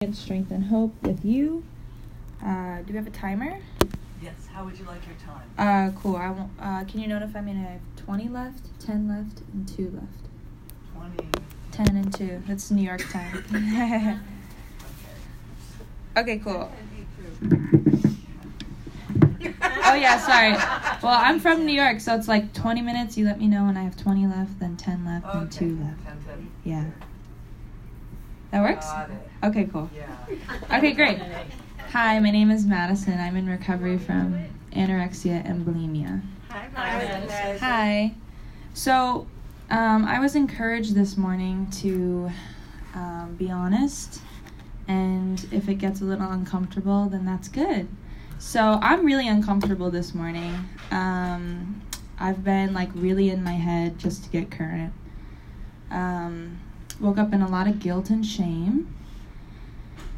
and strength and hope with you. Uh, do we have a timer? Yes. How would you like your time? Uh, cool. I won't, uh, can you notify me? I have 20 left, 10 left, and 2 left. 20. 10 and 2. That's New York time. okay, cool. Oh, yeah, sorry. Well, I'm from New York, so it's like 20 minutes. You let me know when I have 20 left, then 10 left, Okay. and 2 left. 10, 10. Yeah. That works? Got it. Okay, cool. Yeah. Okay, great. Hi, my name is Madison. I'm in recovery from anorexia and bulimia. Hi, Madison. Hi. So, um, I was encouraged this morning to um, be honest, and if it gets a little uncomfortable, then that's good. So, I'm really uncomfortable this morning. Um, I've been like really in my head just to get current. Um, woke up in a lot of guilt and shame.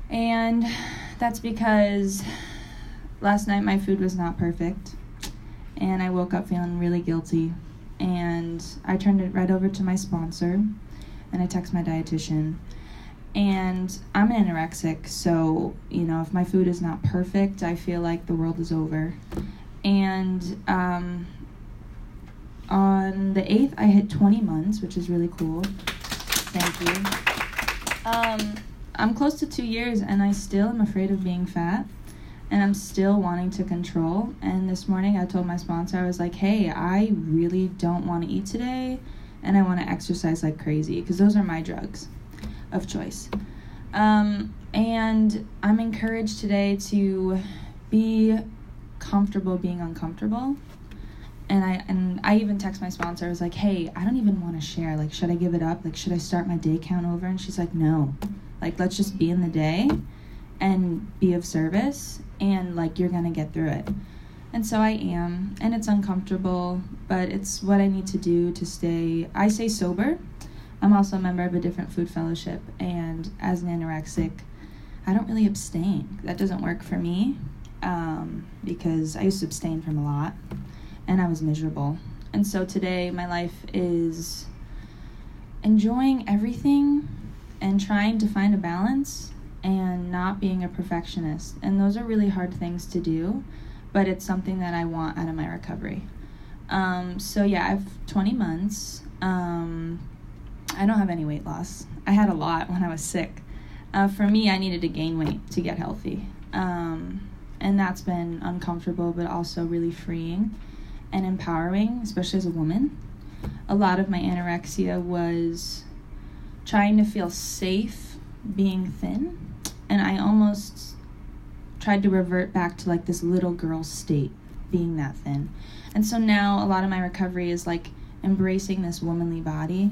And that's because last night my food was not perfect. And I woke up feeling really guilty. And I turned it right over to my sponsor and I text my dietitian. And I'm an anorexic, so, you know, if my food is not perfect, I feel like the world is over. And um, on the 8th, I hit 20 months, which is really cool. Thank you. Um, I'm close to two years and I still am afraid of being fat and I'm still wanting to control. And this morning I told my sponsor, I was like, hey, I really don't want to eat today and I want to exercise like crazy because those are my drugs of choice. Um, and I'm encouraged today to be comfortable being uncomfortable. And I and I even text my sponsor. I was like, "Hey, I don't even want to share. Like, should I give it up? Like, should I start my day count over?" And she's like, "No. Like, let's just be in the day and be of service and like you're going to get through it." And so I am, and it's uncomfortable, but it's what I need to do to stay I stay sober. I'm also a member of a different food fellowship and as an anorexic, I don't really abstain. That doesn't work for me. Um, because I used to abstain from a lot and I was miserable. And so today my life is enjoying everything and trying to find a balance and not being a perfectionist. And those are really hard things to do, but it's something that I want out of my recovery. Um, so yeah, I've 20 months. Um, I don't have any weight loss. I had a lot when I was sick. Uh, for me, I needed to gain weight to get healthy. Um, and that's been uncomfortable, but also really freeing and empowering, especially as a woman. A lot of my anorexia was trying to feel safe being thin, and I almost tried to revert back to like this little girl state, being that thin. And so now a lot of my recovery is like embracing this womanly body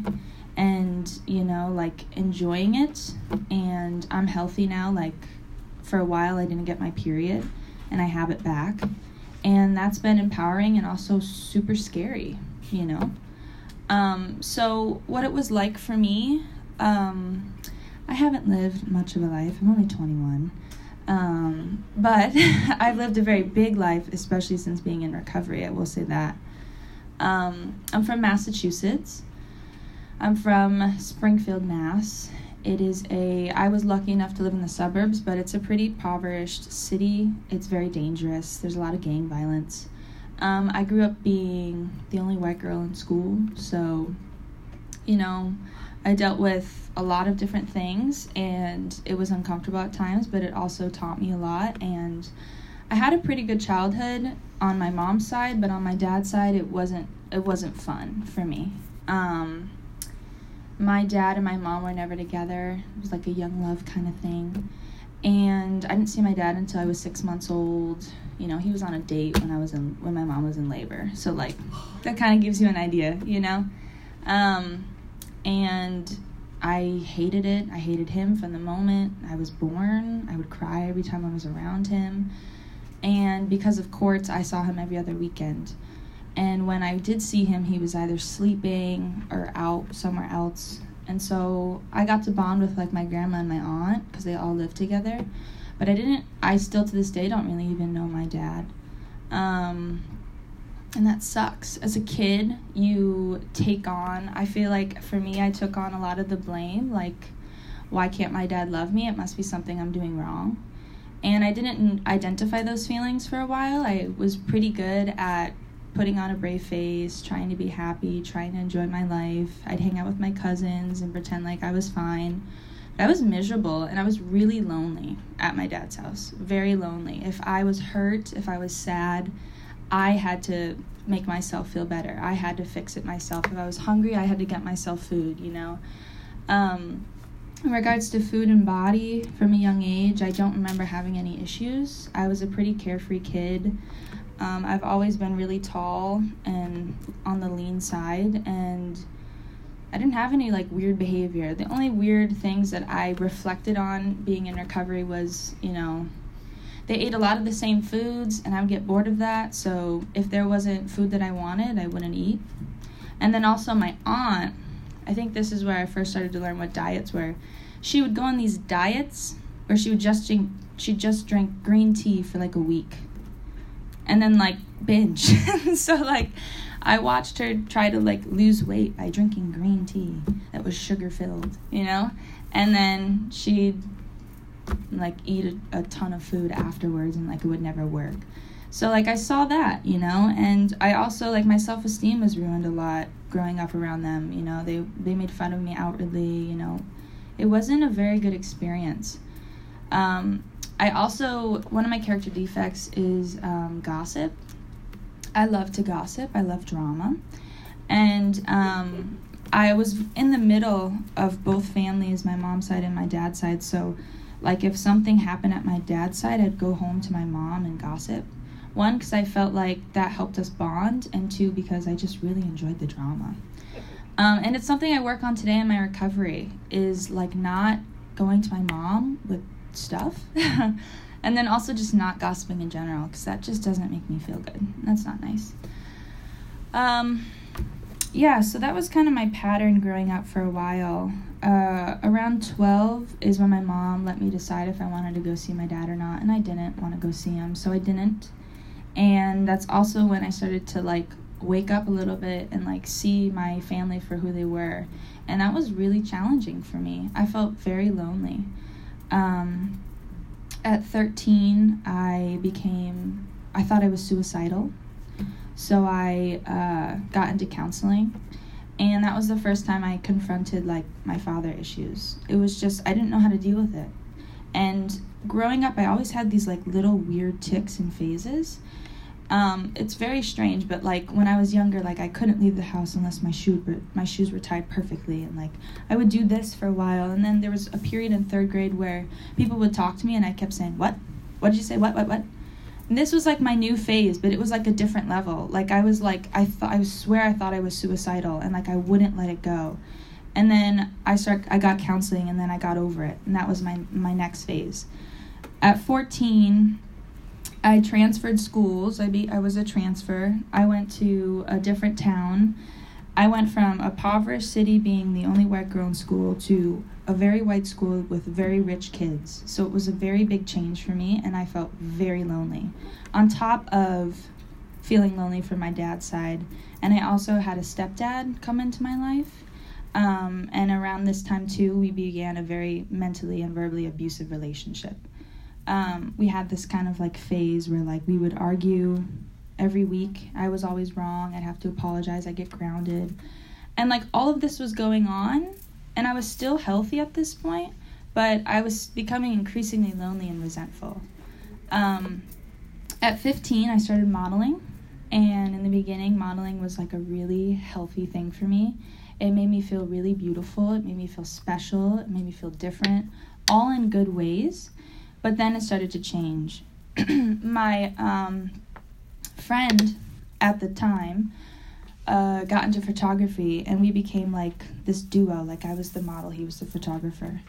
and, you know, like enjoying it. And I'm healthy now. Like for a while, I didn't get my period, and I have it back and that's been empowering and also super scary you know? Um, so what it was like for me um, i haven't lived much of a life. I'm only 21 um, but i've lived a very big life especially since being in recovery i will say that. Um, i'm from massachusetts. I'm from springfield mass it is a i was lucky enough to live in the suburbs but it's a pretty impoverished city. It's very dangerous. There's a lot of gang violence. Um, i grew up being the only white girl in school so you know i dealt with a lot of different things and it was uncomfortable at times but it also taught me a lot and i had a pretty good childhood. On my mom's side but on my dad's side it wasn't it wasn't fun for me. Um, my dad and my mom were never together. It was like a young love kind of thing. And I didn't see my dad until I was six months old. You know, he was on a date when I was in when my mom was in labor. So like that kind of gives you an idea, you know? Um, and I hated it. I hated him from the moment I was born. I would cry every time I was around him. And because of courts, I saw him every other weekend. And when I did see him, he was either sleeping or out somewhere else. And so I got to bond with like my grandma and my aunt because they all lived together. But I didn't, I still to this day don't really even know my dad. Um, and that sucks. As a kid, you take on, I feel like for me, I took on a lot of the blame. Like, why can't my dad love me? It must be something I'm doing wrong. And I didn't identify those feelings for a while. I was pretty good at putting on a brave face, trying to be happy, trying to enjoy my life. I'd hang out with my cousins and pretend like I was fine. But I was miserable and I was really lonely at my dad's house. Very lonely. If I was hurt, if I was sad, I had to make myself feel better. I had to fix it myself. If I was hungry, I had to get myself food, you know. Um, in regards to food and body, from a young age, I don't remember having any issues. I was a pretty carefree kid. Um, I've always been really tall and on the lean side, and I didn't have any like weird behavior. The only weird things that I reflected on being in recovery was, you know, they ate a lot of the same foods, and I would get bored of that. So if there wasn't food that I wanted, I wouldn't eat. And then also, my aunt, I think this is where I first started to learn what diets were. She would go on these diets where she would just drink, she just drank green tea for like a week and then like binge. so like I watched her try to like lose weight by drinking green tea that was sugar filled, you know? And then she'd like eat a, a ton of food afterwards and like it would never work. So like I saw that, you know, and I also like my self-esteem was ruined a lot growing up around them, you know. They they made fun of me outwardly, you know. It wasn't a very good experience. Um, I also one of my character defects is um, gossip. I love to gossip. I love drama, and um, I was in the middle of both families, my mom's side and my dad's side. So, like if something happened at my dad's side, I'd go home to my mom and gossip. One, because I felt like that helped us bond, and two, because I just really enjoyed the drama. Um, and it's something I work on today in my recovery is like not going to my mom with stuff. and then also just not gossiping in general because that just doesn't make me feel good. That's not nice. Um, yeah, so that was kind of my pattern growing up for a while. Uh, around 12 is when my mom let me decide if I wanted to go see my dad or not, and I didn't want to go see him, so I didn't. And that's also when I started to like wake up a little bit and like see my family for who they were. And that was really challenging for me. I felt very lonely. Um, at 13, I became, I thought I was suicidal. So I uh, got into counseling. And that was the first time I confronted like my father issues. It was just, I didn't know how to deal with it. And growing up, I always had these like little weird tics and phases um, it's very strange, but like when I was younger, like I couldn't leave the house unless my shoe were, my shoes were tied perfectly, and like I would do this for a while, and then there was a period in third grade where people would talk to me, and I kept saying, "What? What did you say? What? What? What?" And this was like my new phase, but it was like a different level. Like I was like I thought I swear I thought I was suicidal, and like I wouldn't let it go. And then I start I got counseling, and then I got over it, and that was my my next phase. At fourteen I transferred schools. I be I was a transfer. I went to a different town. I went from a impoverished city being the only white girl in school to a very white school with very rich kids. So it was a very big change for me and I felt very lonely. On top of feeling lonely from my dad's side, and I also had a stepdad come into my life. Um, and around this time too, we began a very mentally and verbally abusive relationship um, we had this kind of like phase where like we would argue every week. I was always wrong. I'd have to apologize. I'd get grounded. And like all of this was going on, and I was still healthy at this point, but I was becoming increasingly lonely and resentful. Um, at 15, I started modeling, and in the beginning, modeling was like a really healthy thing for me. It made me feel really beautiful, it made me feel special, it made me feel different, all in good ways. But then it started to change. my um, friend at the time uh, got into photography, and we became like this duo. Like I was the model, he was the photographer.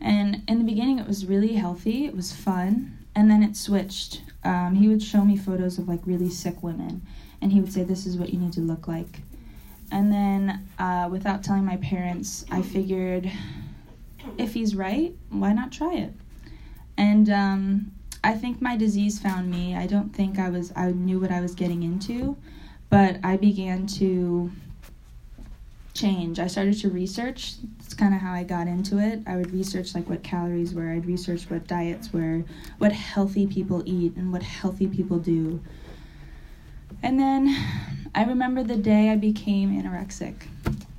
And in the beginning, it was really healthy. It was fun, and then it switched. Um, he would show me photos of like really sick women, and he would say, "This is what you need to look like." And then, uh, without telling my parents, I figured, if he's right, why not try it? And um, I think my disease found me. I don't think I was I knew what I was getting into, but I began to change. I started to research. That's kind of how I got into it. I would research like what calories were. I'd research what diets were, what healthy people eat, and what healthy people do. And then I remember the day I became anorexic.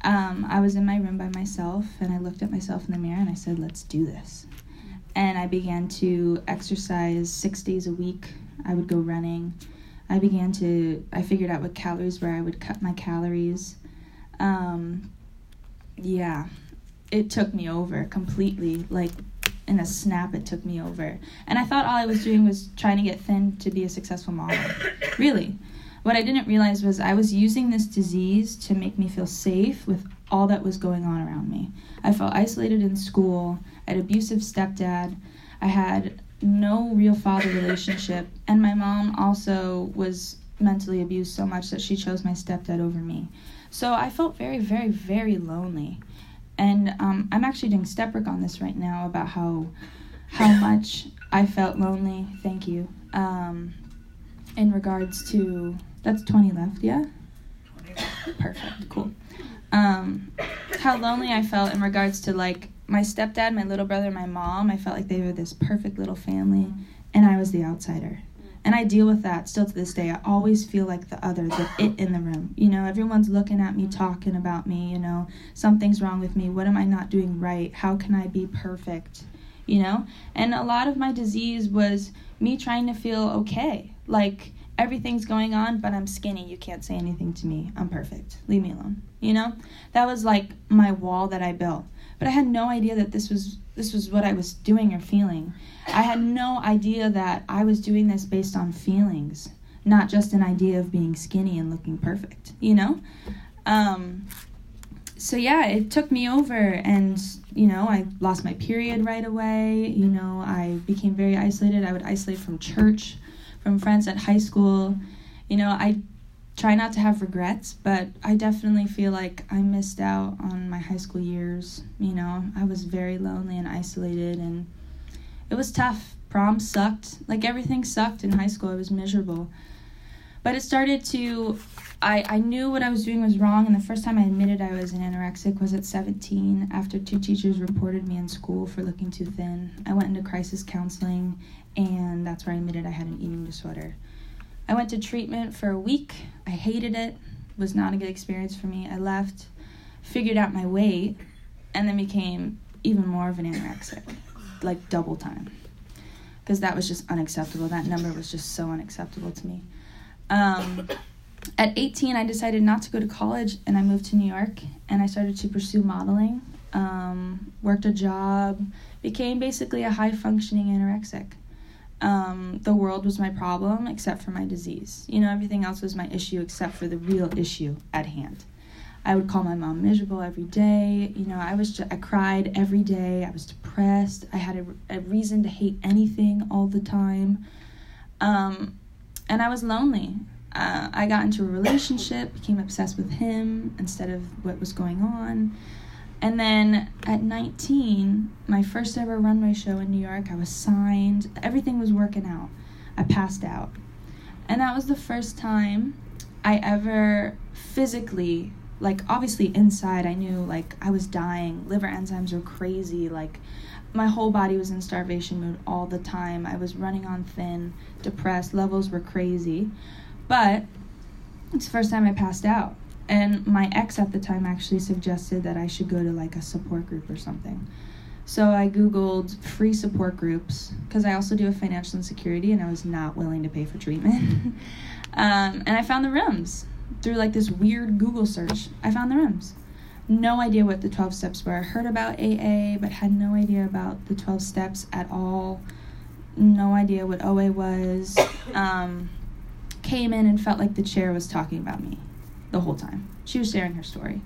Um, I was in my room by myself, and I looked at myself in the mirror and I said, "Let's do this." And I began to exercise six days a week. I would go running. I began to. I figured out what calories were. I would cut my calories um, yeah, it took me over completely. Like in a snap, it took me over. And I thought all I was doing was trying to get thin to be a successful model. really. What I didn't realize was I was using this disease to make me feel safe with all that was going on around me. I felt isolated in school, I had abusive stepdad, I had no real father relationship, and my mom also was mentally abused so much that she chose my stepdad over me. So I felt very, very, very lonely. And um, I'm actually doing step work on this right now about how how much I felt lonely. Thank you. Um, in regards to that's 20 left, yeah. 20. Perfect. Cool. Um, how lonely I felt in regards to like my stepdad, my little brother, my mom. I felt like they were this perfect little family, and I was the outsider. And I deal with that still to this day. I always feel like the other, the it in the room. You know, everyone's looking at me, talking about me, you know, something's wrong with me. What am I not doing right? How can I be perfect? You know? And a lot of my disease was me trying to feel okay. Like everything's going on, but I'm skinny. You can't say anything to me. I'm perfect. Leave me alone. You know? That was like my wall that I built. But I had no idea that this was this was what I was doing or feeling. I had no idea that I was doing this based on feelings, not just an idea of being skinny and looking perfect, you know? Um, so yeah, it took me over and you know, I lost my period right away. You know, I became very isolated. I would isolate from church, from friends at high school. You know, I try not to have regrets, but I definitely feel like I missed out on my high school years. You know, I was very lonely and isolated, and it was tough. Prom sucked. Like everything sucked in high school. I was miserable. But it started to. I, I knew what I was doing was wrong, and the first time I admitted I was an anorexic was at 17 after two teachers reported me in school for looking too thin. I went into crisis counseling, and that's where I admitted I had an eating disorder. I went to treatment for a week. I hated it. It was not a good experience for me. I left, figured out my weight, and then became even more of an anorexic, like double time. Because that was just unacceptable. That number was just so unacceptable to me. Um, at 18, I decided not to go to college and I moved to New York and I started to pursue modeling. Um, worked a job, became basically a high functioning anorexic um, the world was my problem except for my disease. You know, everything else was my issue except for the real issue at hand. I would call my mom miserable every day. You know, I was just, I cried every day. I was depressed. I had a, a reason to hate anything all the time. Um, and I was lonely. Uh, I got into a relationship, became obsessed with him instead of what was going on. And then at 19, my first ever runway show in New York, I was signed. Everything was working out. I passed out. And that was the first time I ever physically, like, obviously inside, I knew, like, I was dying. Liver enzymes were crazy. Like, my whole body was in starvation mode all the time. I was running on thin, depressed, levels were crazy. But it's the first time I passed out. And my ex at the time actually suggested that I should go to like a support group or something. So I Googled free support groups because I also do a financial insecurity and I was not willing to pay for treatment. um, and I found the rooms through like this weird Google search. I found the rooms. No idea what the 12 steps were. I heard about AA, but had no idea about the 12 steps at all. No idea what OA was. Um, came in and felt like the chair was talking about me the whole time. She was sharing her story.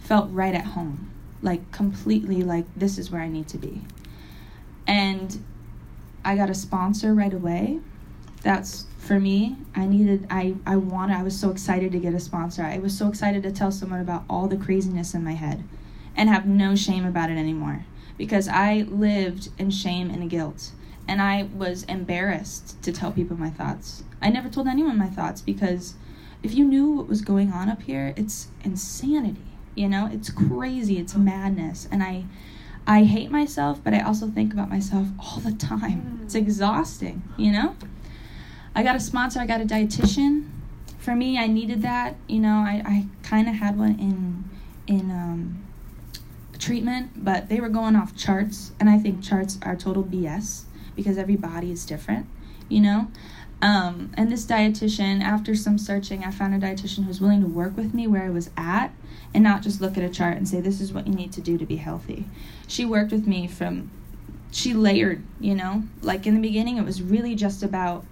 Felt right at home. Like completely like this is where I need to be. And I got a sponsor right away. That's for me. I needed I I wanted I was so excited to get a sponsor. I was so excited to tell someone about all the craziness in my head and have no shame about it anymore because I lived in shame and guilt and I was embarrassed to tell people my thoughts. I never told anyone my thoughts because if you knew what was going on up here, it's insanity. You know, it's mm-hmm. crazy. It's mm-hmm. madness. And I I hate myself, but I also think about myself all the time. Mm-hmm. It's exhausting, you know? I got a sponsor, I got a dietitian. For me, I needed that. You know, I, I kind of had one in in um, treatment, but they were going off charts, and I think charts are total BS because every body is different, you know? Um, and this dietitian, after some searching, I found a dietitian who was willing to work with me where I was at and not just look at a chart and say, this is what you need to do to be healthy. She worked with me from, she layered, you know? Like in the beginning, it was really just about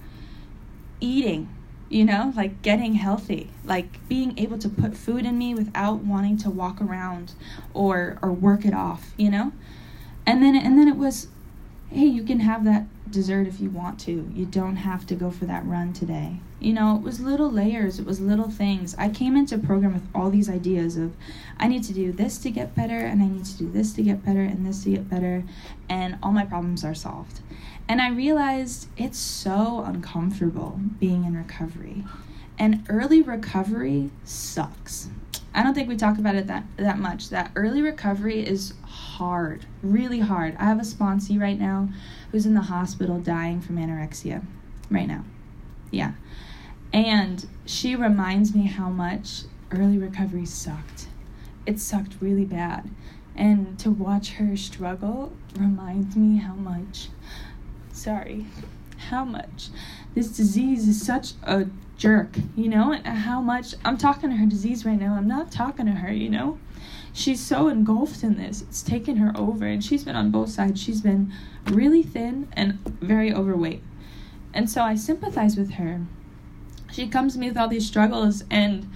eating, you know, like getting healthy, like being able to put food in me without wanting to walk around or or work it off, you know? And then and then it was hey, you can have that dessert if you want to. You don't have to go for that run today. You know, it was little layers, it was little things. I came into program with all these ideas of I need to do this to get better and I need to do this to get better and this to get better and all my problems are solved. And I realized it's so uncomfortable being in recovery. And early recovery sucks. I don't think we talk about it that, that much. That early recovery is hard, really hard. I have a sponsee right now who's in the hospital dying from anorexia right now. Yeah. And she reminds me how much early recovery sucked. It sucked really bad. And to watch her struggle reminds me how much sorry, how much this disease is such a jerk, you know, and how much I'm talking to her disease right now. I'm not talking to her, you know. She's so engulfed in this. It's taken her over and she's been on both sides. She's been really thin and very overweight. And so I sympathize with her. She comes to me with all these struggles and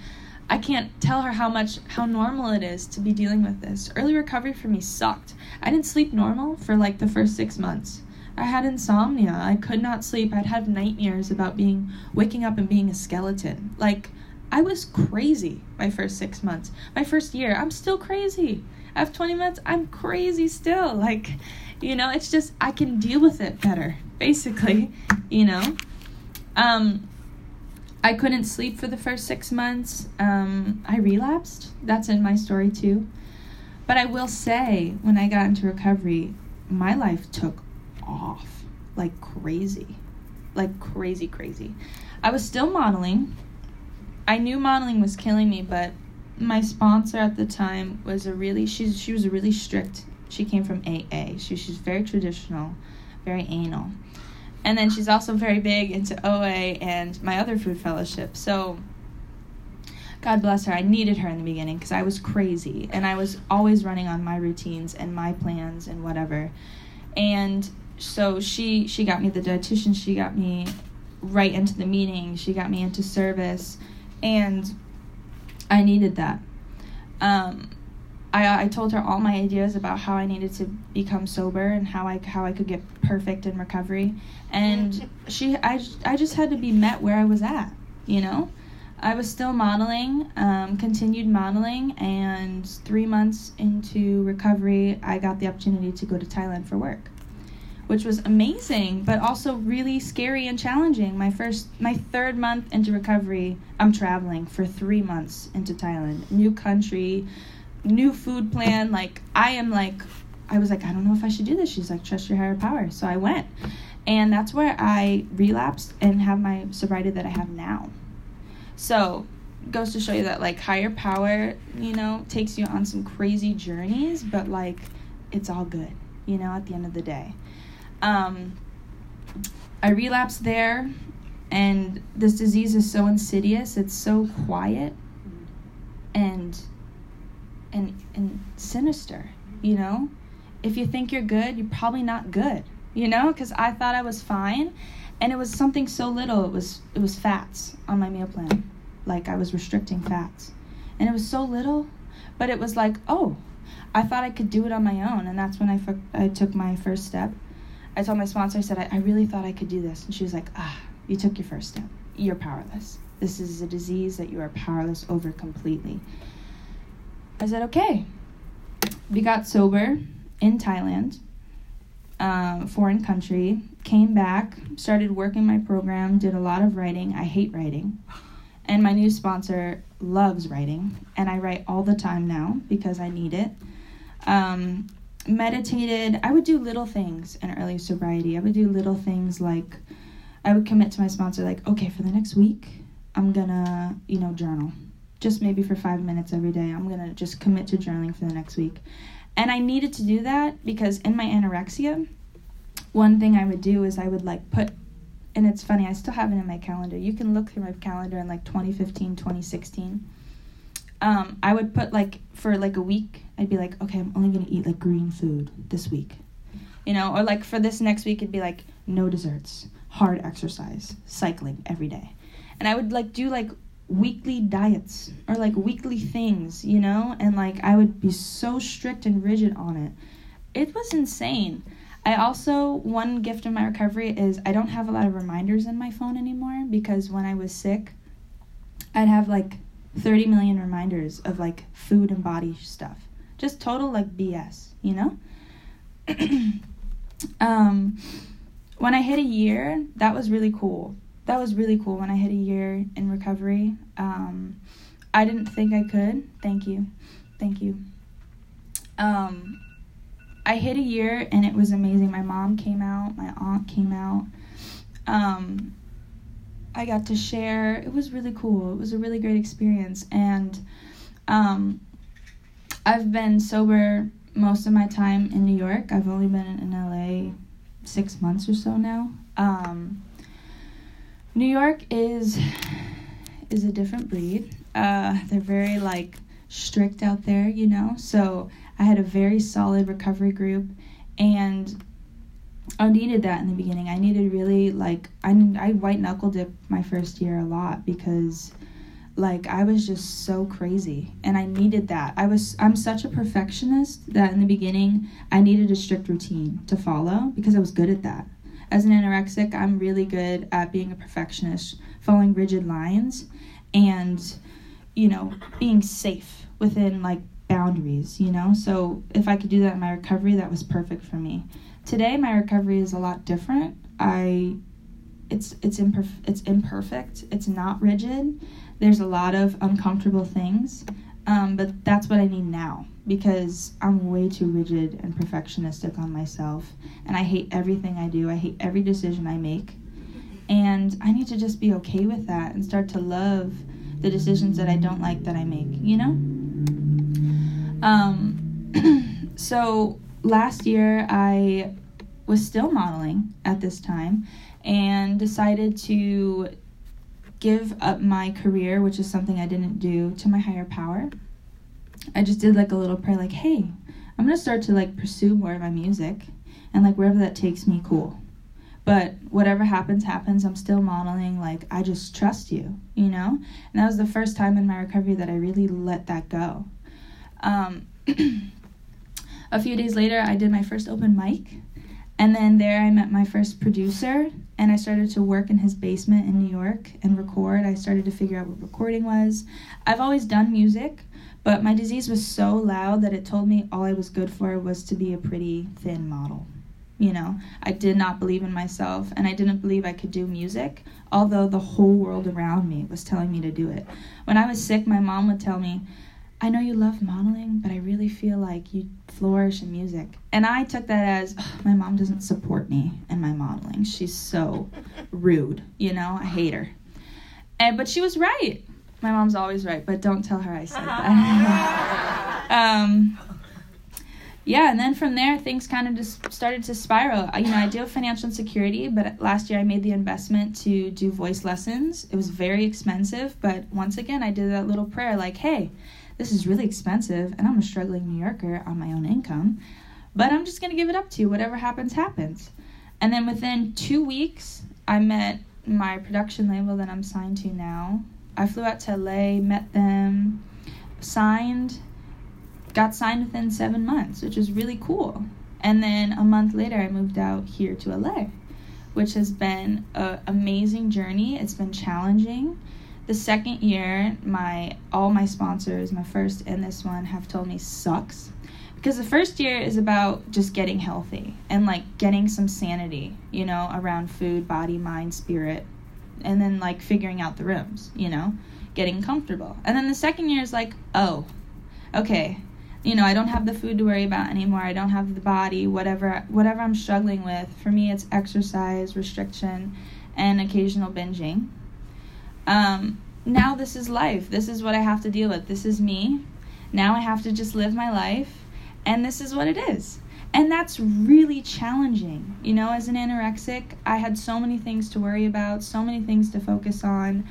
I can't tell her how much how normal it is to be dealing with this. Early recovery for me sucked. I didn't sleep normal for like the first 6 months. I had insomnia. I could not sleep. I'd have nightmares about being waking up and being a skeleton. Like I was crazy my first 6 months. My first year, I'm still crazy. After 20 months, I'm crazy still. Like, you know, it's just I can deal with it better, basically, you know. Um I couldn't sleep for the first 6 months. Um I relapsed. That's in my story too. But I will say, when I got into recovery, my life took off like crazy. Like crazy, crazy. I was still modeling. I knew modeling was killing me, but my sponsor at the time was a really she's she was really strict. She came from AA. She she's very traditional, very anal. And then she's also very big into OA and my other food fellowship. So God bless her. I needed her in the beginning because I was crazy and I was always running on my routines and my plans and whatever. And so she she got me the dietitian she got me right into the meeting she got me into service and i needed that. Um, I, I told her all my ideas about how I needed to become sober and how I how I could get perfect in recovery, and she I, I just had to be met where I was at, you know. I was still modeling, um, continued modeling, and three months into recovery, I got the opportunity to go to Thailand for work which was amazing, but also really scary and challenging. My first, my third month into recovery, I'm traveling for three months into Thailand, new country, new food plan. Like I am like, I was like, I don't know if I should do this. She's like, trust your higher power. So I went, and that's where I relapsed and have my sobriety that I have now. So goes to show you that like higher power, you know, takes you on some crazy journeys, but like it's all good, you know, at the end of the day. Um, I relapsed there, and this disease is so insidious. It's so quiet, and and and sinister. You know, if you think you're good, you're probably not good. You know, because I thought I was fine, and it was something so little. It was it was fats on my meal plan, like I was restricting fats, and it was so little, but it was like oh, I thought I could do it on my own, and that's when I, I took my first step I told my sponsor, I said, I, I really thought I could do this. And she was like, ah, you took your first step. You're powerless. This is a disease that you are powerless over completely. I said, okay. We got sober in Thailand, uh, foreign country, came back, started working my program, did a lot of writing. I hate writing. And my new sponsor loves writing, and I write all the time now because I need it. Um, meditated, I would do little things in early sobriety. I would do little things like I would commit to my sponsor, like, okay, for the next week, I'm gonna, you know, journal. Just maybe for five minutes every day. I'm gonna just commit to journaling for the next week. And I needed to do that because in my anorexia, one thing I would do is I would like put and it's funny, I still have it in my calendar. You can look through my calendar in like 2015, 2016. Um, I would put like for like a week, I'd be like, okay, I'm only gonna eat like green food this week, you know, or like for this next week, it'd be like no desserts, hard exercise, cycling every day, and I would like do like weekly diets or like weekly things, you know, and like I would be so strict and rigid on it. It was insane. I also, one gift of my recovery is I don't have a lot of reminders in my phone anymore because when I was sick, I'd have like 30 million reminders of like food and body stuff. Just total like BS, you know? um, when I hit a year, that was really cool. That was really cool when I hit a year in recovery. Um, I didn't think I could. Thank you. Thank you. Um, I hit a year and it was amazing. My mom came out, my aunt came out. Um, I got to share. It was really cool. It was a really great experience. And um, I've been sober most of my time in New York. I've only been in LA six months or so now. Um, New York is is a different breed. Uh, they're very like strict out there, you know. So I had a very solid recovery group, and I needed that in the beginning. I needed really like I I white knuckle dipped my first year a lot because like I was just so crazy and I needed that. I was I'm such a perfectionist that in the beginning I needed a strict routine to follow because I was good at that. As an anorexic, I'm really good at being a perfectionist, following rigid lines and you know, being safe within like boundaries, you know? So if I could do that in my recovery, that was perfect for me. Today my recovery is a lot different. I it's it's imperf- it's imperfect. It's not rigid. There's a lot of uncomfortable things. Um, but that's what I need now because I'm way too rigid and perfectionistic on myself and I hate everything I do. I hate every decision I make. And I need to just be okay with that and start to love the decisions that I don't like that I make, you know? Um, so last year I was still modeling at this time and decided to give up my career, which is something I didn't do, to my higher power. I just did like a little prayer, like, hey, I'm gonna start to like pursue more of my music and like wherever that takes me, cool. But whatever happens, happens. I'm still modeling. Like, I just trust you, you know? And that was the first time in my recovery that I really let that go. Um, a few days later, I did my first open mic. And then there I met my first producer, and I started to work in his basement in New York and record. I started to figure out what recording was. I've always done music, but my disease was so loud that it told me all I was good for was to be a pretty thin model. You know, I did not believe in myself, and I didn't believe I could do music, although the whole world around me was telling me to do it. When I was sick, my mom would tell me, I know you love modeling, but I really feel like you flourish in music. And I took that as my mom doesn't support me in my modeling. She's so rude, you know? I hate her. And but she was right. My mom's always right, but don't tell her I said that. um, yeah, and then from there things kind of just started to spiral. You know, I deal with financial insecurity, but last year I made the investment to do voice lessons. It was very expensive, but once again I did that little prayer like, "Hey, this is really expensive and I'm a struggling New Yorker on my own income, but I'm just going to give it up to you. Whatever happens, happens. And then within two weeks, I met my production label that I'm signed to now. I flew out to LA, met them, signed, got signed within seven months, which was really cool. And then a month later, I moved out here to LA, which has been an amazing journey. It's been challenging the second year, my all my sponsors, my first and this one, have told me sucks. Because the first year is about just getting healthy and like getting some sanity, you know, around food, body, mind, spirit, and then like figuring out the rooms, you know, getting comfortable. And then the second year is like, oh, okay, you know, I don't have the food to worry about anymore. I don't have the body, whatever whatever I'm struggling with. For me, it's exercise, restriction, and occasional binging. Um, now this is life. This is what I have to deal with. This is me. Now I have to just live my life, and this is what it is. And that's really challenging. You know, as an anorexic, I had so many things to worry about, so many things to focus on,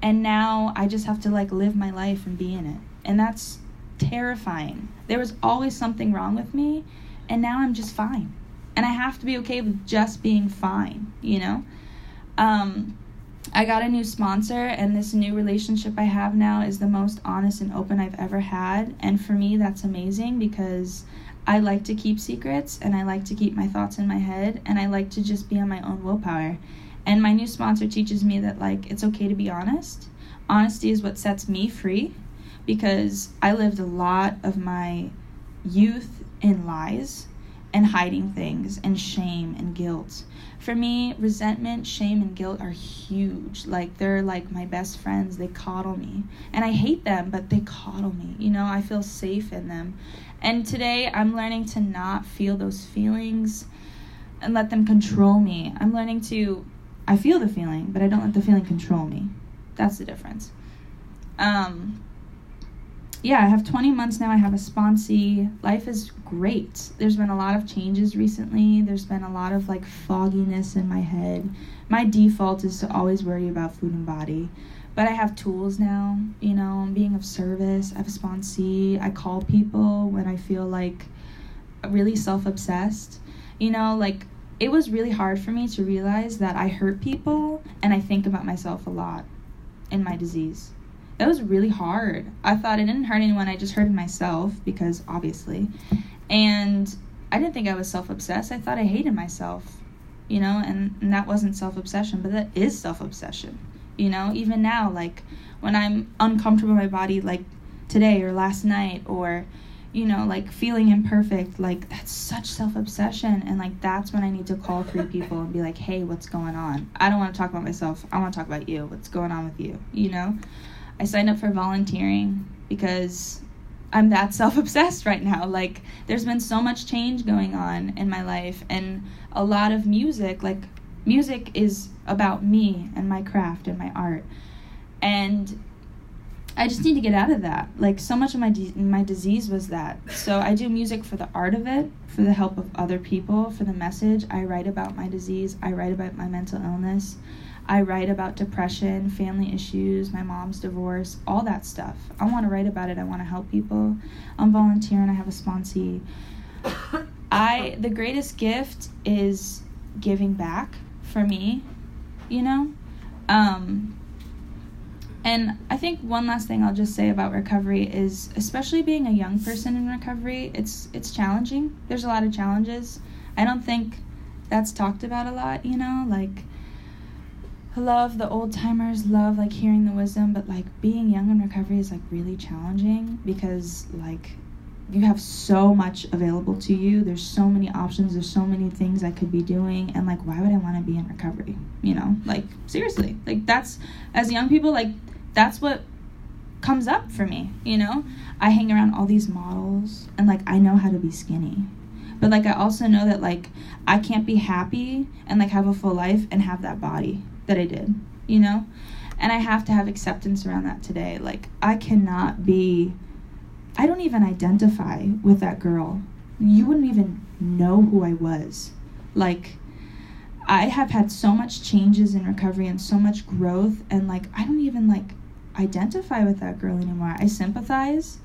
and now I just have to like live my life and be in it. And that's terrifying. There was always something wrong with me, and now I'm just fine. And I have to be okay with just being fine, you know? Um, I got a new sponsor, and this new relationship I have now is the most honest and open I've ever had. And for me, that's amazing because I like to keep secrets and I like to keep my thoughts in my head and I like to just be on my own willpower. And my new sponsor teaches me that, like, it's okay to be honest. Honesty is what sets me free because I lived a lot of my youth in lies and hiding things and shame and guilt. For me, resentment, shame, and guilt are huge. Like, they're like my best friends. They coddle me. And I hate them, but they coddle me. You know, I feel safe in them. And today, I'm learning to not feel those feelings and let them control me. I'm learning to, I feel the feeling, but I don't let the feeling control me. That's the difference. Um, yeah, I have 20 months now. I have a sponsee. Life is great. There's been a lot of changes recently. There's been a lot of like fogginess in my head. My default is to always worry about food and body. But I have tools now, you know, I'm being of service. I have a sponsee. I call people when I feel like really self obsessed. You know, like it was really hard for me to realize that I hurt people and I think about myself a lot in my disease that was really hard. I thought I didn't hurt anyone, I just hurted myself because obviously. And I didn't think I was self obsessed. I thought I hated myself, you know, and, and that wasn't self obsession, but that is self obsession, you know, even now, like when I'm uncomfortable in my body, like today or last night, or, you know, like feeling imperfect, like that's such self obsession. And like that's when I need to call three people and be like, hey, what's going on? I don't want to talk about myself. I want to talk about you. What's going on with you, you know? I signed up for volunteering because I'm that self obsessed right now. Like, there's been so much change going on in my life, and a lot of music, like, music is about me and my craft and my art. And I just need to get out of that. Like, so much of my, de- my disease was that. So, I do music for the art of it, for the help of other people, for the message. I write about my disease, I write about my mental illness. I write about depression, family issues, my mom's divorce, all that stuff. I want to write about it. I want to help people. I'm volunteering. I have a sponsee. I the greatest gift is giving back for me, you know? Um and I think one last thing I'll just say about recovery is especially being a young person in recovery, it's it's challenging. There's a lot of challenges. I don't think that's talked about a lot, you know? Like love the old timers, love like hearing the wisdom, but like being young in recovery is like really challenging because like you have so much available to you. There's so many options, there's so many things I could be doing and like why would I want to be in recovery? You know? Like seriously. Like that's as young people like that's what comes up for me, you know? I hang around all these models and like I know how to be skinny. But like I also know that like I can't be happy and like have a full life and have that body that I did, you know? And I have to have acceptance around that today. Like, I cannot be, I don't even identify with that girl. You wouldn't even know who I was. Like, I have had so much changes in recovery and so much growth, and like, I don't even like identify with that girl anymore. I sympathize.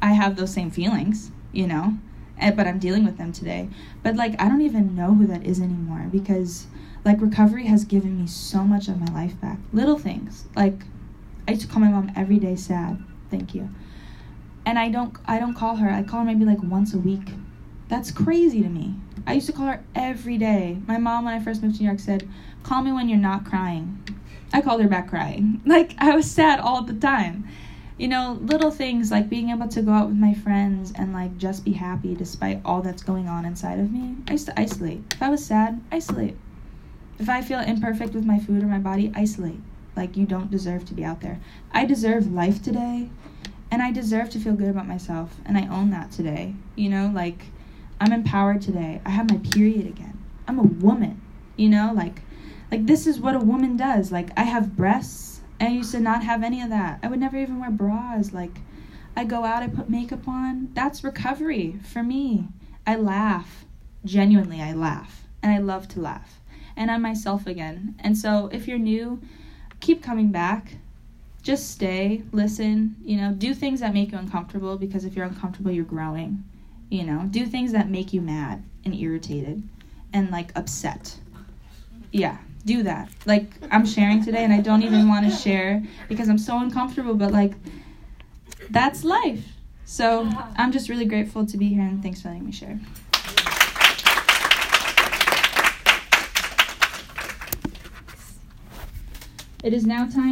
I have those same feelings, you know, eh, but I'm dealing with them today. But like, I don't even know who that is anymore because like recovery has given me so much of my life back. Little things. Like I used to call my mom every day sad. Thank you. And I don't I don't call her. I call her maybe like once a week. That's crazy to me. I used to call her every day. My mom when I first moved to New York said, "Call me when you're not crying." I called her back crying. Like I was sad all the time. You know, little things like being able to go out with my friends and like just be happy despite all that's going on inside of me. I used to isolate. If I was sad, isolate If I feel imperfect with my food or my body, isolate. Like, you don't deserve to be out there. I deserve life today, and I deserve to feel good about myself, and I own that today. You know, like, I'm empowered today. I have my period again. I'm a woman, you know, like, like this is what a woman does. Like, I have breasts. And I used to not have any of that. I would never even wear bras. Like, I go out, I put makeup on. That's recovery for me. I laugh. Genuinely, I laugh. And I love to laugh. And I'm myself again. And so if you're new, keep coming back. Just stay, listen, you know, do things that make you uncomfortable because if you're uncomfortable, you're growing. You know, do things that make you mad and irritated and like upset. Yeah, do that. Like I'm sharing today and I don't even want to share because I'm so uncomfortable, but like that's life. So I'm just really grateful to be here and thanks for letting me share. It is now time.